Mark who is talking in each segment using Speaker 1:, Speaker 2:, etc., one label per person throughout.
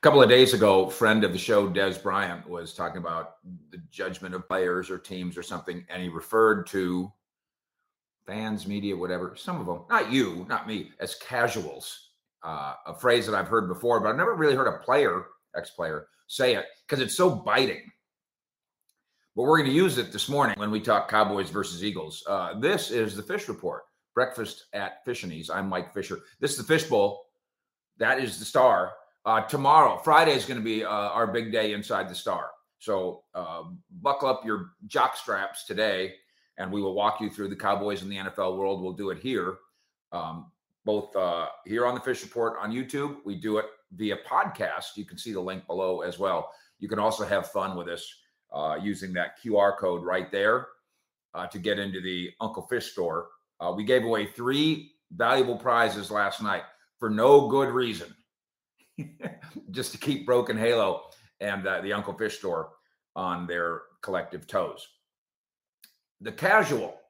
Speaker 1: A couple of days ago, friend of the show, Dez Bryant, was talking about the judgment of players or teams or something, and he referred to fans, media, whatever, some of them, not you, not me, as casuals. Uh, a phrase that I've heard before, but I've never really heard a player, ex-player, say it because it's so biting. But we're going to use it this morning when we talk Cowboys versus Eagles. Uh, this is the Fish Report, breakfast at Fish and Fishionies. I'm Mike Fisher. This is the Fishbowl. That is the star. Uh, tomorrow, Friday is going to be uh, our big day inside the star. So uh, buckle up your jock straps today, and we will walk you through the Cowboys in the NFL world. We'll do it here, um, both uh, here on the Fish Report on YouTube. We do it via podcast. You can see the link below as well. You can also have fun with us uh, using that QR code right there uh, to get into the Uncle Fish store. we gave away three valuable prizes last night for no good reason. just to keep Broken Halo and uh, the Uncle Fish store on their collective toes. The casual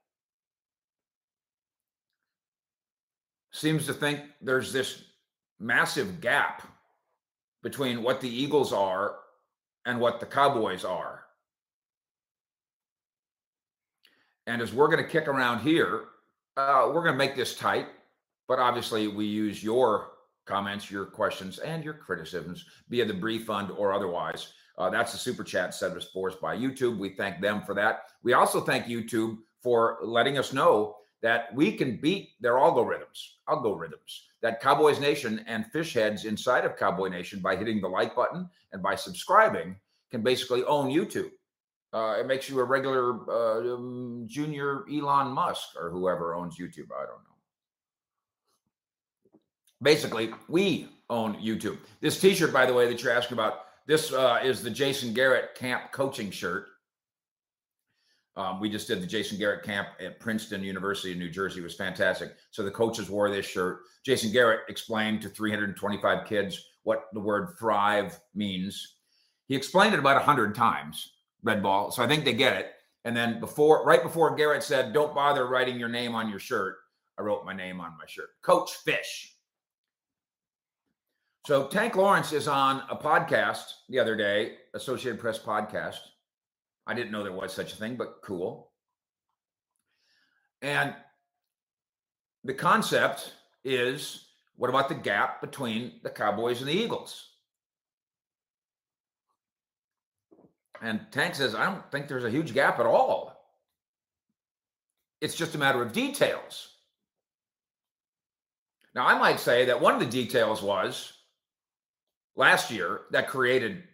Speaker 1: seems to think there's this massive gap between what the Eagles are and what the Cowboys are. And as we're going to kick around here, uh, we're going to make this tight, but obviously we use your comments, your questions, and your criticisms via the brief fund or otherwise. Uh, that's the super chat set us forth by YouTube. We thank them for that. We also thank YouTube for letting us know that we can beat their algorithms, algorithms, that Cowboys Nation and fish heads inside of Cowboy Nation by hitting the like button and by subscribing can basically own YouTube. Uh, it makes you a regular uh, um, junior Elon Musk or whoever owns YouTube. I don't know basically, we own YouTube. This T-shirt, by the way, that you're asking about, this uh, is the Jason Garrett camp coaching shirt. Um, we just did the Jason Garrett camp at Princeton University in New Jersey. It was fantastic. So the coaches wore this shirt. Jason Garrett explained to 325 kids what the word thrive means. He explained it about 100 times, red ball. So I think they get it. And then before, right before Garrett said, don't bother writing your name on your shirt, I wrote my name on my shirt. Coach Fish. So Tank Lawrence is on a podcast the other day, Associated Press podcast. I didn't know there was such a thing, but cool. And the concept is what about the gap between the Cowboys and the Eagles? And Tank says, I don't think there's a huge gap at all. It's just a matter of details. Now, I might say that one of the details was last year that created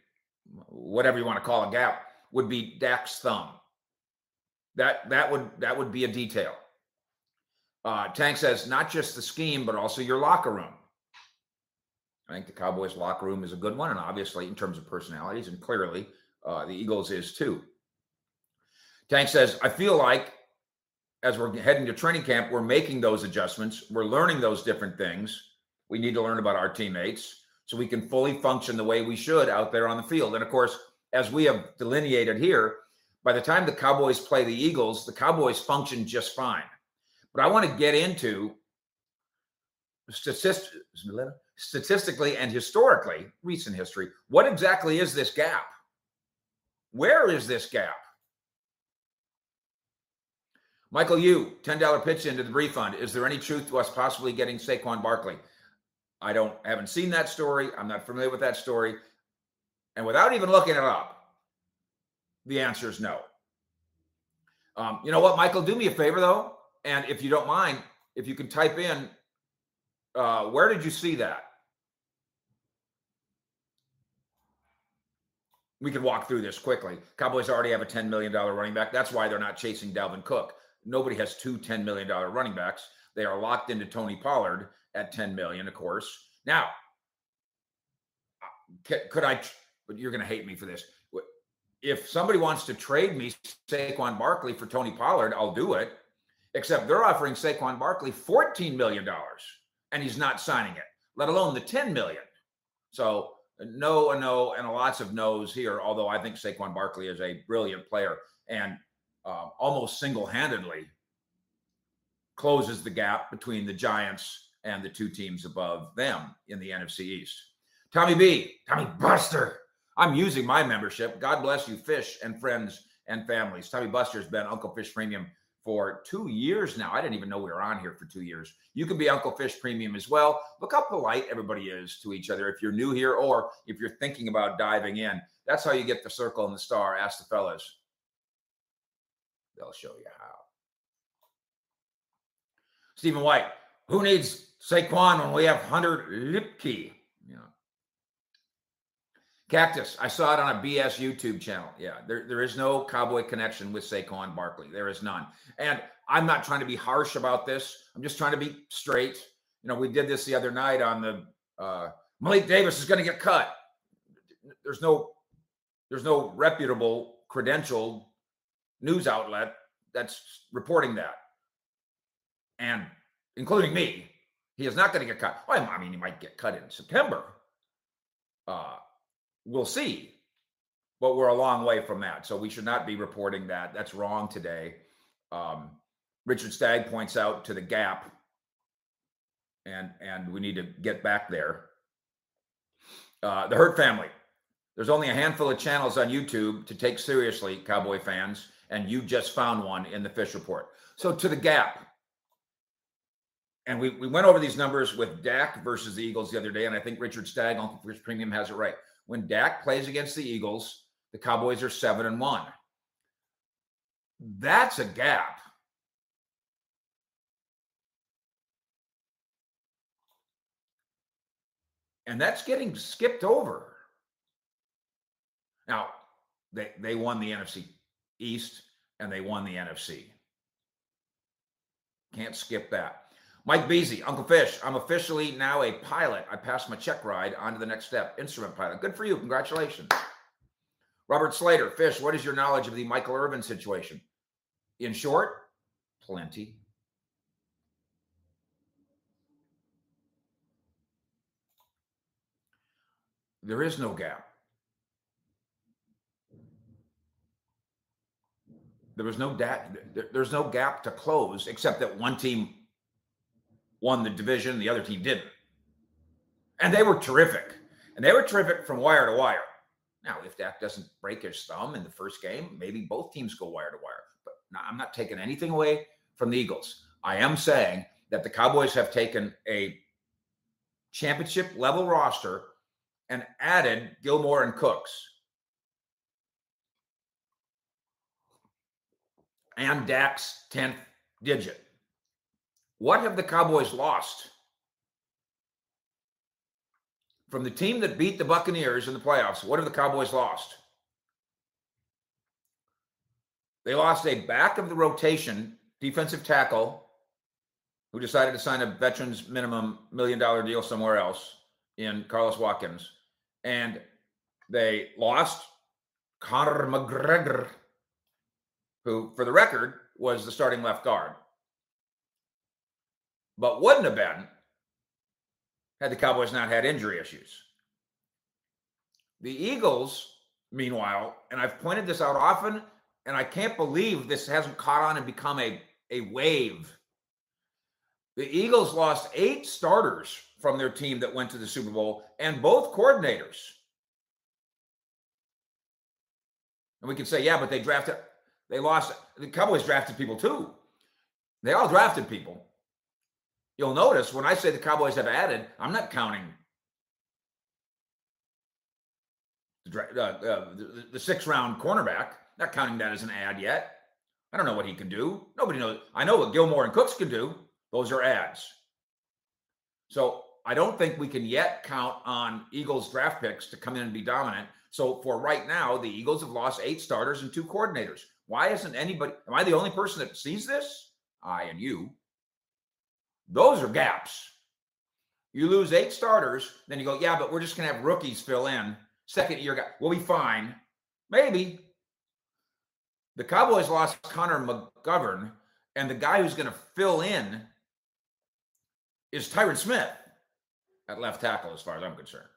Speaker 1: whatever you want to call a gap would be Dak's thumb. That that would that would be a detail. Uh, Tank says not just the scheme, but also your locker room. I think the Cowboys' locker room is a good one, and obviously in terms of personalities, and clearly uh, the Eagles is too. Tank says, I feel like as we're heading to training camp, we're making those adjustments. We're learning those different things. We need to learn about our teammates so we can fully function the way we should out there on the field. And of course, as we have delineated here, by the time the Cowboys play the Eagles, the Cowboys function just fine. But I want to get into statist- statistically and historically, recent history, what exactly is this gap? Where is this gap? Michael you $10 pitch into the refund. Is there any truth to us possibly getting Saquon Barkley? I don't haven't seen that story. I'm not familiar with that story. And without even looking it up, the answer is no. Um, you know what, Michael? Do me a favor though, and if you don't mind, if you can type in, uh, where did you see that? We can walk through this quickly. Cowboys already have a $10 million running back. That's why they're not chasing Dalvin Cook. Nobody has two $10 million running backs. They are locked into Tony Pollard at 10 million, of course. Now, could I? But you're going to hate me for this. If somebody wants to trade me Saquon Barkley for Tony Pollard, I'll do it. Except they're offering Saquon Barkley 14 million dollars, and he's not signing it, let alone the 10 million. So no, a no, and lots of no's here. Although I think Saquon Barkley is a brilliant player and uh, almost single-handedly closes the gap between the Giants and the two teams above them in the NFC East. Tommy B, Tommy Buster. I'm using my membership. God bless you, fish and friends and families. Tommy Buster has been Uncle Fish Premium for two years now. I didn't even know we were on here for two years. You can be Uncle Fish Premium as well. Look how polite everybody is to each other if you're new here or if you're thinking about diving in. That's how you get the circle and the star. Ask the fellas. They'll show you how. Stephen White, who needs Saquon when we have Hunter Luepke? Yeah. Cactus, I saw it on a BS YouTube channel. Yeah, there, there is no cowboy connection with Saquon Barkley. There is none. And I'm not trying to be harsh about this. I'm just trying to be straight. You know, we did this the other night on the uh, Malik Davis is going to get cut. There's no, there's no reputable, credentialed news outlet that's reporting that, and including me, he is not going to get cut. I mean, he might get cut in September. Uh, we'll see. But we're a long way from that. So we should not be reporting that. That's wrong today. Um, Richard Stagg points out to the gap, and and we need to get back there. Uh, the Hurt family. There's only a handful of channels on YouTube to take seriously, Cowboy fans, and you just found one in the Fish Report. So to the gap. And we, we went over these numbers with Dak versus the Eagles the other day, and I think Richard Stagg, Uncle Fish Premium, has it right. When Dak plays against the Eagles, the Cowboys are seven and one. That's a gap. And that's getting skipped over. Now, they, they won the NFC East and they won the NFC. Can't skip that. Mike Beasy, Uncle Fish, I'm officially now a pilot. I passed my check ride on to the next step, instrument pilot. Good for you. Congratulations. Robert Slater, Fish, what is your knowledge of the Michael Irvin situation? In short, plenty. There is no gap. There was no da- there's no gap to close except that one team won the division, the other team didn't. And they were terrific. And they were terrific from wire to wire. Now, if Dak doesn't break his thumb in the first game, maybe both teams go wire to wire. But I'm not taking anything away from the Eagles. I am saying that the Cowboys have taken a championship level roster and added Gilmore and Cooks. And Dak's 10th digit. What have the Cowboys lost? From the team that beat the Buccaneers in the playoffs, what have the Cowboys lost? They lost a back of the rotation defensive tackle who decided to sign a veterans minimum million dollar deal somewhere else in Carlos Watkins. And they lost Connor McGovern, who, for the record, was the starting left guard but wouldn't have been had the Cowboys not had injury issues. The Eagles, meanwhile, and I've pointed this out often, and I can't believe this hasn't caught on and become a, a wave. The Eagles lost eight starters from their team that went to the Super Bowl and both coordinators. And we could say, yeah, but they drafted, they lost, the Cowboys drafted people too. They all drafted people. You'll notice when I say the Cowboys have added, I'm not counting the, uh, uh, the, the six round cornerback, not counting that as an ad yet. I don't know what he can do. Nobody knows. I know what Gilmore and Cooks can do. Those are ads. So I don't think we can yet count on Eagles draft picks to come in and be dominant. So for right now, the Eagles have lost eight starters and two coordinators. Why isn't anybody? Am I the only person that sees this? I and you. Those are gaps. You lose eight starters, then you go, yeah, but we're just going to have rookies fill in. Second year guy, we'll be fine. Maybe. The Cowboys lost Connor McGovern, and the guy who's going to fill in is Tyron Smith at left tackle, as far as I'm concerned.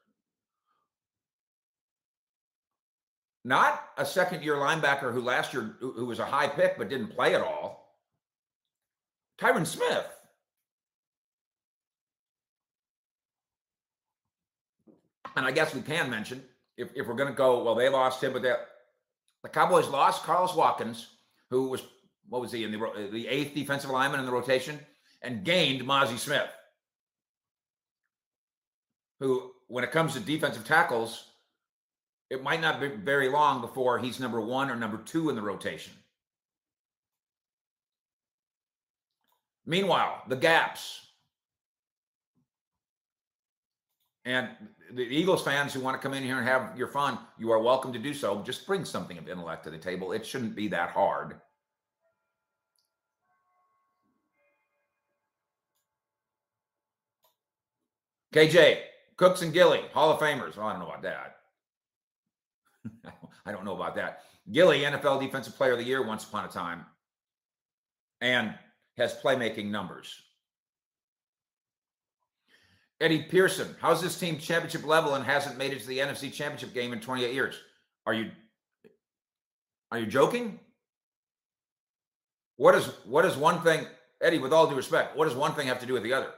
Speaker 1: Not a second year linebacker who last year who was a high pick but didn't play at all. Tyron Smith. And I guess we can mention if, if we're going to go, well, they lost him, but the Cowboys lost Carlos Watkins, who was what was he in the the eighth defensive lineman in the rotation, and gained Mazi Smith, who, when it comes to defensive tackles, it might not be very long before he's number one or number two in the rotation. Meanwhile, the gaps. And the Eagles fans who want to come in here and have your fun, you are welcome to do so. Just bring something of intellect to the table. It shouldn't be that hard. KJ, Cooks and Gilly, Hall of Famers. Well, I don't know about that. I don't know about that. Gilly, NFL Defensive Player of the Year once upon a time, and has playmaking numbers. Eddie Pearson, how's this team championship level and hasn't made it to the NFC Championship game in 28 years? Are you are you joking? What is what is one thing, Eddie? With all due respect, what does one thing have to do with the other?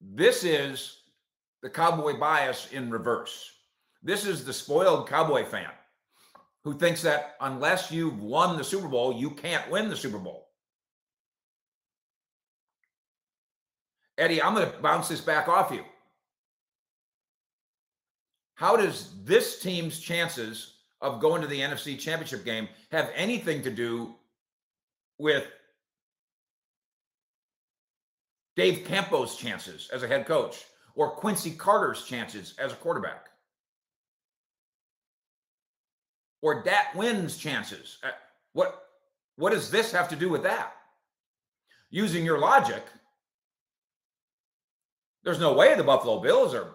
Speaker 1: This is the cowboy bias in reverse. This is the spoiled cowboy fan who thinks that unless you've won the Super Bowl, you can't win the Super Bowl. Eddie, I'm going to bounce this back off you. How does this team's chances of going to the NFC Championship game have anything to do with Dave Campo's chances as a head coach or Quincy Carter's chances as a quarterback? Or Dat Nguyen's chances? Uh, what, what does this have to do with that? Using your logic, there's no way the Buffalo Bills are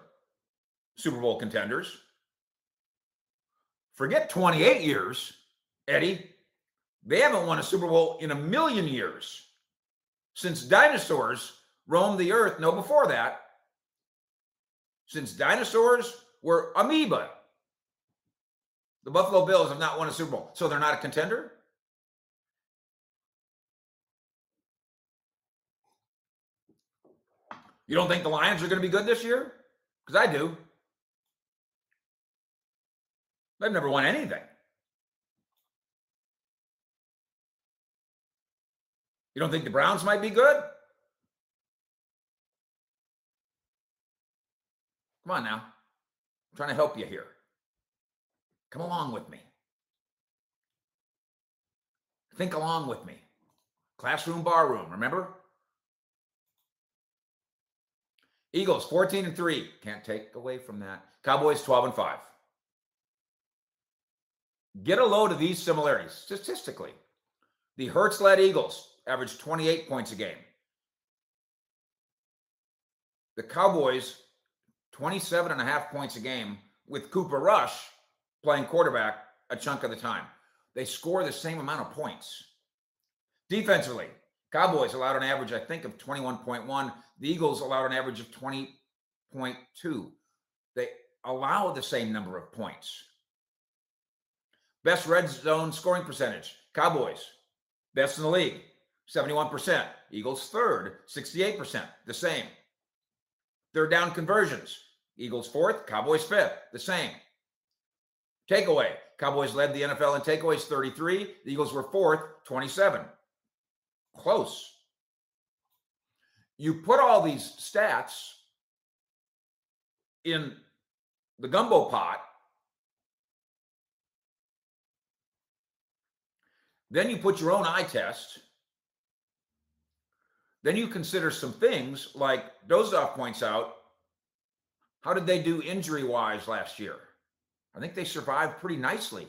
Speaker 1: Super Bowl contenders. Forget 28 years, Eddie. They haven't won a Super Bowl in a million years since dinosaurs roamed the earth. No, before that, since dinosaurs were amoeba, the Buffalo Bills have not won a Super Bowl. So they're not a contender? You don't think the Lions are going to be good this year? Because I do. They've never won anything. You don't think the Browns might be good? Come on now. I'm trying to help you here. Come along with me. Think along with me. Classroom, bar room, remember? Eagles 14 and 3. Can't take away from that. Cowboys 12 and 5. Get a load of these similarities statistically. The Hurts led Eagles averaged 28 points a game. The Cowboys 27 and a half points a game with Cooper Rush playing quarterback a chunk of the time. They score the same amount of points. Defensively, Cowboys allowed an average, I think, of 21.1. The Eagles allowed an average of 20.2. They allow the same number of points. Best red zone scoring percentage, Cowboys, best in the league, 71%. Eagles third, 68%, the same. Third down conversions, Eagles fourth, Cowboys fifth, the same. Takeaway, Cowboys led the NFL in takeaways 33, the Eagles were fourth, 27 close. You put all these stats in the gumbo pot, then you put your own eye test. Then you consider some things like Dozoff points out. How did they do injury wise last year? I think they survived pretty nicely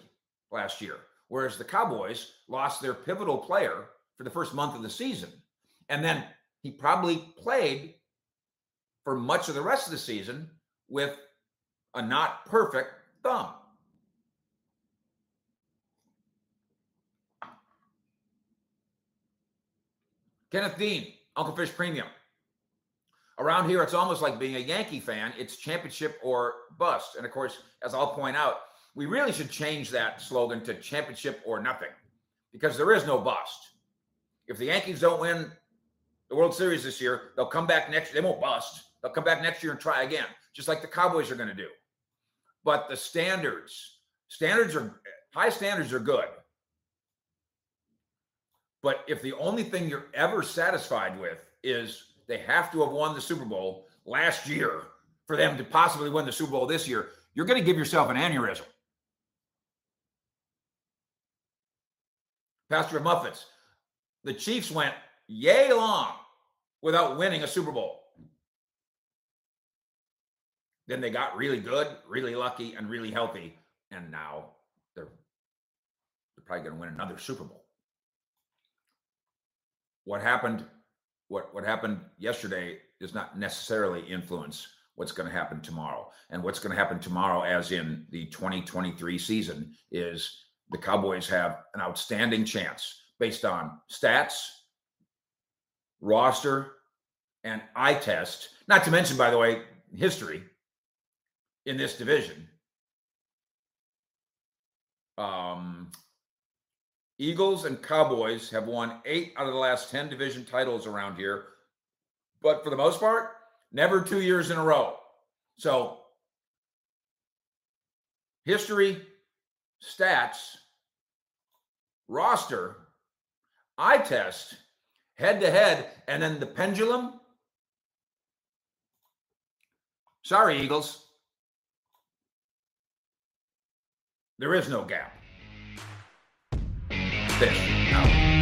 Speaker 1: last year, whereas the Cowboys lost their pivotal player for the first month of the season. And then he probably played for much of the rest of the season with a not perfect thumb. Kenneth Dean, Uncle Fish Premium. Around here, it's almost like being a Yankee fan. It's championship or bust. And of course, as I'll point out, we really should change that slogan to championship or nothing because there is no bust. If the Yankees don't win the World Series this year. They'll come back next. year. They won't bust. They'll come back next year and try again, just like the Cowboys are going to do. But the standards, standards are high standards are good. But if the only thing you're ever satisfied with is they have to have won the Super Bowl last year for them to possibly win the Super Bowl this year, you're going to give yourself an aneurysm. Pastor Muffets, the Chiefs went yay long without winning a Super Bowl. Then they got really good, really lucky, and really healthy. And now they're, they're probably going to win another Super Bowl. What happened, what, what happened yesterday does not necessarily influence what's going to happen tomorrow. And what's going to happen tomorrow, as in the 2023 season, is the Cowboys have an outstanding chance based on stats, roster, and eye test, not to mention, by the way, history in this division. Um, Eagles and Cowboys have won eight out of the last 10 division titles around here. But for the most part, never two years in a row. So, history, stats, roster, eye test, head to head, and then the pendulum. Sorry, Eagles. There is no gap. Fish. No.